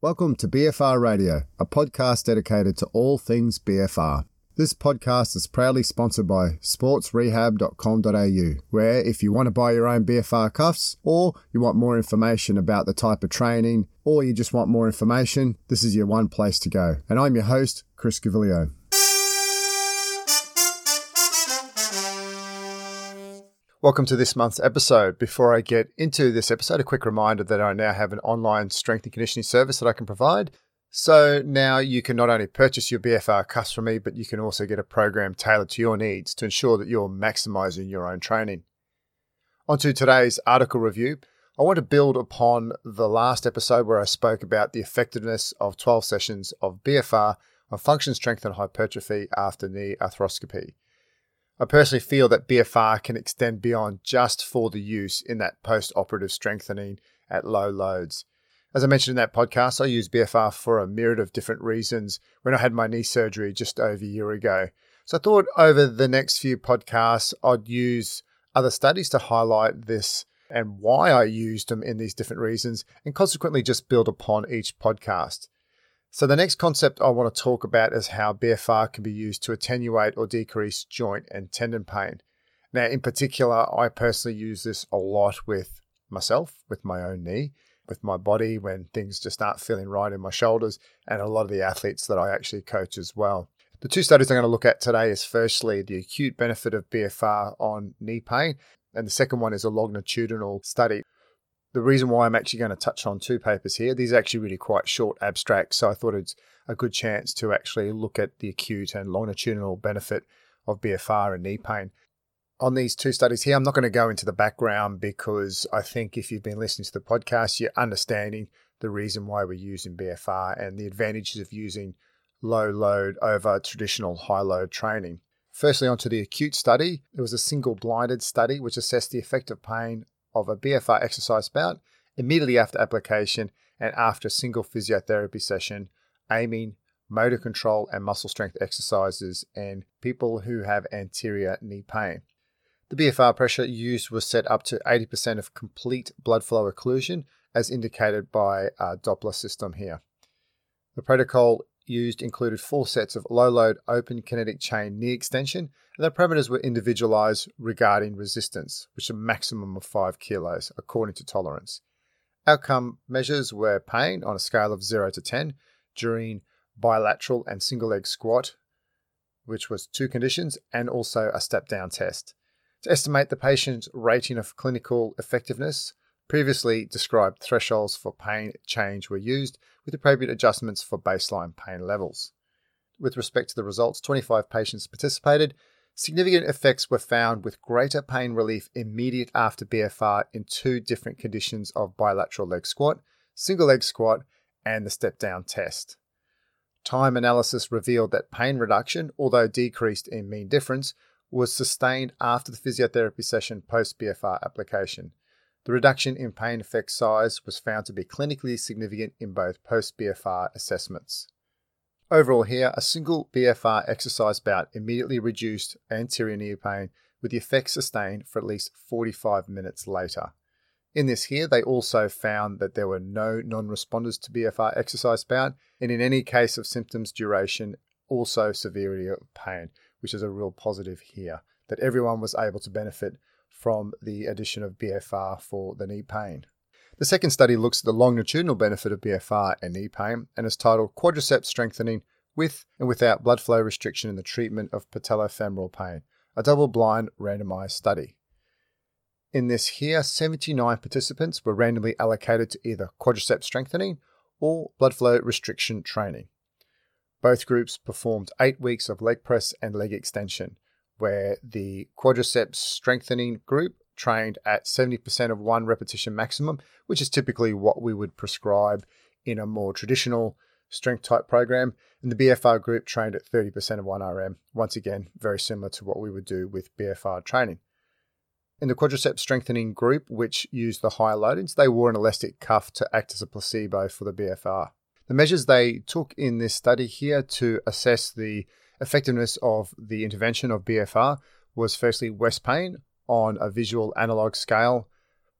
Welcome to BFR Radio, a podcast dedicated to all things BFR. This podcast is proudly sponsored by sportsrehab.com.au, where if you want to buy your own BFR cuffs, or you want more information about the type of training, or you just want more information, this is your one place to go. And I'm your host, Chris Gaviglio. Welcome to this month's episode. Before I get into this episode, a quick reminder that I now have an online strength and conditioning service that I can provide. So now you can not only purchase your BFR cuffs from me, but you can also get a program tailored to your needs to ensure that you're maximizing your own training. On to today's article review. I want to build upon the last episode where I spoke about the effectiveness of 12 sessions of BFR on function strength and hypertrophy after knee arthroscopy. I personally feel that BFR can extend beyond just for the use in that post operative strengthening at low loads. As I mentioned in that podcast, I used BFR for a myriad of different reasons when I had my knee surgery just over a year ago. So I thought over the next few podcasts, I'd use other studies to highlight this and why I used them in these different reasons, and consequently just build upon each podcast. So, the next concept I want to talk about is how BFR can be used to attenuate or decrease joint and tendon pain. Now, in particular, I personally use this a lot with myself, with my own knee, with my body when things just aren't feeling right in my shoulders, and a lot of the athletes that I actually coach as well. The two studies I'm going to look at today is firstly the acute benefit of BFR on knee pain, and the second one is a longitudinal study the reason why I'm actually going to touch on two papers here, these are actually really quite short abstracts, so I thought it's a good chance to actually look at the acute and longitudinal benefit of BFR and knee pain. On these two studies here, I'm not going to go into the background because I think if you've been listening to the podcast, you're understanding the reason why we're using BFR and the advantages of using low load over traditional high load training. Firstly, onto the acute study. It was a single blinded study which assessed the effect of pain of a BFR exercise bout immediately after application and after a single physiotherapy session, aiming, motor control, and muscle strength exercises, and people who have anterior knee pain. The BFR pressure used was set up to 80% of complete blood flow occlusion, as indicated by a Doppler system here. The protocol used included four sets of low load open kinetic chain knee extension, and the parameters were individualized regarding resistance, which a maximum of 5 kilos according to tolerance. Outcome measures were pain on a scale of 0 to 10 during bilateral and single leg squat, which was two conditions, and also a step down test. To estimate the patient's rating of clinical effectiveness, previously described thresholds for pain change were used, with appropriate adjustments for baseline pain levels. With respect to the results, 25 patients participated. Significant effects were found with greater pain relief immediate after BFR in two different conditions of bilateral leg squat, single leg squat, and the step down test. Time analysis revealed that pain reduction, although decreased in mean difference, was sustained after the physiotherapy session post BFR application. The reduction in pain effect size was found to be clinically significant in both post BFR assessments. Overall, here, a single BFR exercise bout immediately reduced anterior knee pain with the effect sustained for at least 45 minutes later. In this here, they also found that there were no non responders to BFR exercise bout, and in any case of symptoms duration, also severity of pain, which is a real positive here, that everyone was able to benefit from the addition of BFR for the knee pain. The second study looks at the longitudinal benefit of BFR and knee pain and is titled Quadriceps Strengthening with and without blood flow restriction in the treatment of patellofemoral pain, a double blind randomized study. In this here, 79 participants were randomly allocated to either quadriceps strengthening or blood flow restriction training. Both groups performed eight weeks of leg press and leg extension, where the quadriceps strengthening group trained at 70% of one repetition maximum, which is typically what we would prescribe in a more traditional strength type program. And the BFR group trained at 30% of 1RM. Once again, very similar to what we would do with BFR training. In the quadriceps strengthening group, which used the higher loadings, they wore an elastic cuff to act as a placebo for the BFR. The measures they took in this study here to assess the effectiveness of the intervention of BFR was firstly West pain on a visual analog scale,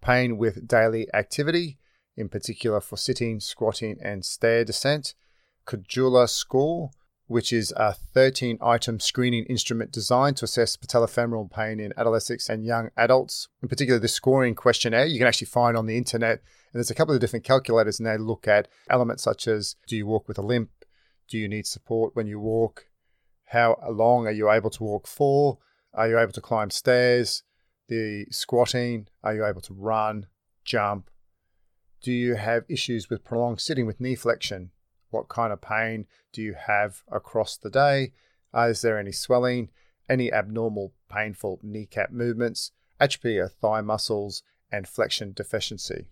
pain with daily activity, in particular for sitting, squatting, and stair descent. Kujala score, which is a 13 item screening instrument designed to assess patellofemoral pain in adolescents and young adults. In particular, the scoring questionnaire you can actually find on the internet. And there's a couple of different calculators, and they look at elements such as do you walk with a limp? Do you need support when you walk? How long are you able to walk for? Are you able to climb stairs? The squatting? Are you able to run, jump? Do you have issues with prolonged sitting with knee flexion? What kind of pain do you have across the day? Uh, is there any swelling? Any abnormal, painful kneecap movements? Atrophy of thigh muscles and flexion deficiency.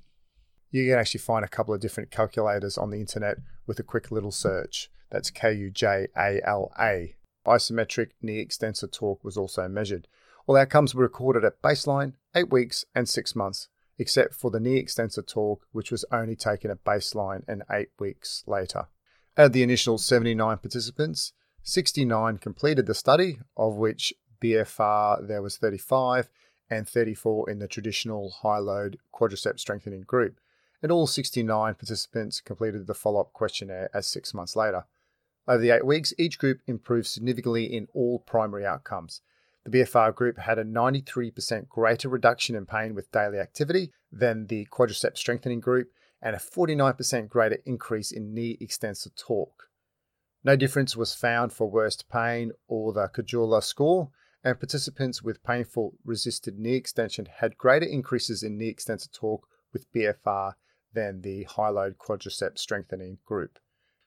You can actually find a couple of different calculators on the internet with a quick little search. That's K U J A L A. Isometric knee extensor torque was also measured. All outcomes were recorded at baseline, 8 weeks, and 6 months except for the knee extensor torque, which was only taken at baseline and eight weeks later. Out of the initial 79 participants, 69 completed the study, of which BFR there was 35 and 34 in the traditional high load quadricep strengthening group. And all 69 participants completed the follow up questionnaire as six months later. Over the eight weeks, each group improved significantly in all primary outcomes. The BFR group had a 93% greater reduction in pain with daily activity than the quadricep strengthening group and a 49% greater increase in knee extensor torque. No difference was found for worst pain or the Kujala score, and participants with painful resisted knee extension had greater increases in knee extensor torque with BFR than the high load quadricep strengthening group.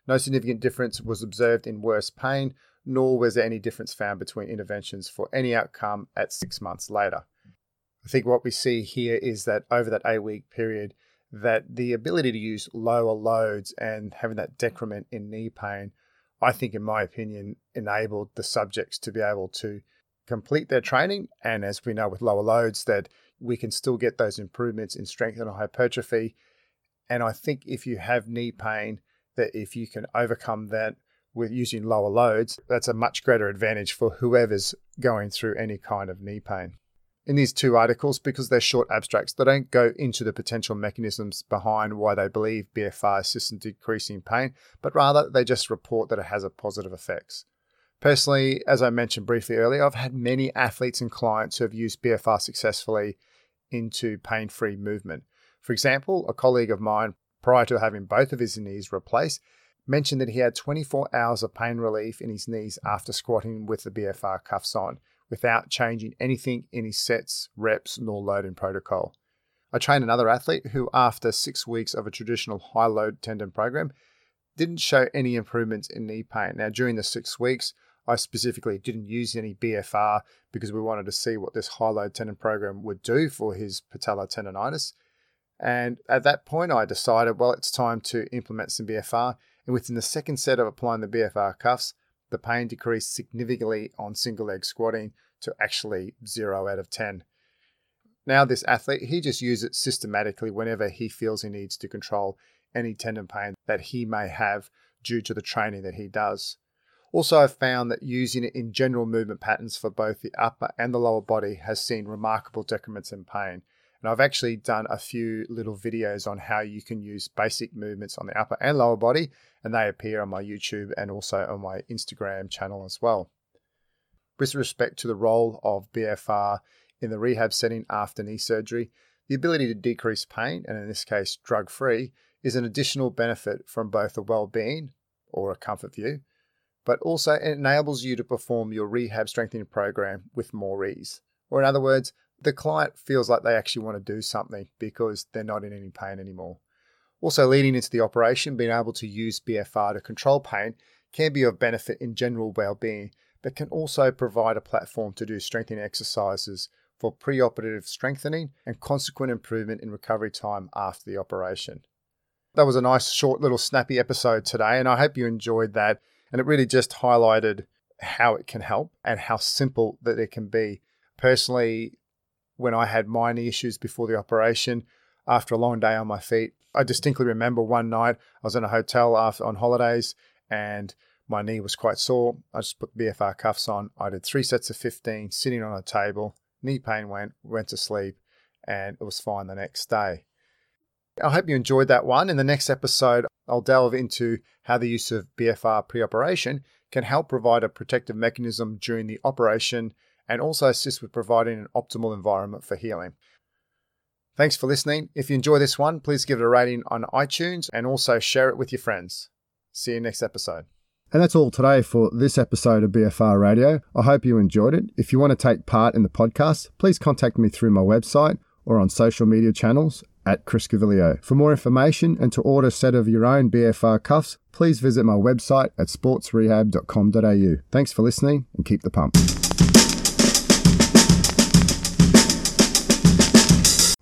No significant difference was observed in worse pain, nor was there any difference found between interventions for any outcome at six months later. I think what we see here is that over that eight week period, that the ability to use lower loads and having that decrement in knee pain, I think, in my opinion, enabled the subjects to be able to complete their training. And as we know with lower loads, that we can still get those improvements in strength and hypertrophy. And I think if you have knee pain, that if you can overcome that with using lower loads, that's a much greater advantage for whoever's going through any kind of knee pain. In these two articles, because they're short abstracts, they don't go into the potential mechanisms behind why they believe BFR assists in decreasing pain, but rather they just report that it has a positive effects. Personally, as I mentioned briefly earlier, I've had many athletes and clients who have used BFR successfully into pain free movement. For example, a colleague of mine, prior to having both of his knees replaced, mentioned that he had 24 hours of pain relief in his knees after squatting with the BFR cuffs on without changing anything in his sets, reps, nor loading protocol. I trained another athlete who, after six weeks of a traditional high load tendon program, didn't show any improvements in knee pain. Now, during the six weeks, I specifically didn't use any BFR because we wanted to see what this high load tendon program would do for his patellar tendonitis. And at that point, I decided, well, it's time to implement some BFR and within the second set of applying the BFR cuffs, the pain decreased significantly on single leg squatting to actually 0 out of 10. Now, this athlete, he just uses it systematically whenever he feels he needs to control any tendon pain that he may have due to the training that he does. Also, I've found that using it in general movement patterns for both the upper and the lower body has seen remarkable decrements in pain. And I've actually done a few little videos on how you can use basic movements on the upper and lower body, and they appear on my YouTube and also on my Instagram channel as well. With respect to the role of BFR in the rehab setting after knee surgery, the ability to decrease pain, and in this case, drug free, is an additional benefit from both a well being or a comfort view, but also it enables you to perform your rehab strengthening program with more ease. Or, in other words, the client feels like they actually want to do something because they're not in any pain anymore. Also, leading into the operation, being able to use BFR to control pain can be of benefit in general well-being, but can also provide a platform to do strengthening exercises for preoperative strengthening and consequent improvement in recovery time after the operation. That was a nice, short, little snappy episode today, and I hope you enjoyed that. And it really just highlighted how it can help and how simple that it can be. Personally, when I had my knee issues before the operation after a long day on my feet. I distinctly remember one night I was in a hotel after on holidays and my knee was quite sore. I just put BFR cuffs on. I did three sets of 15 sitting on a table. Knee pain went, went to sleep, and it was fine the next day. I hope you enjoyed that one. In the next episode, I'll delve into how the use of BFR pre operation can help provide a protective mechanism during the operation and also assist with providing an optimal environment for healing. Thanks for listening. If you enjoy this one, please give it a rating on iTunes and also share it with your friends. See you next episode. And that's all today for this episode of BFR Radio. I hope you enjoyed it. If you want to take part in the podcast, please contact me through my website or on social media channels at Chris Gaviglio. For more information and to order a set of your own BFR cuffs, please visit my website at sportsrehab.com.au. Thanks for listening and keep the pump.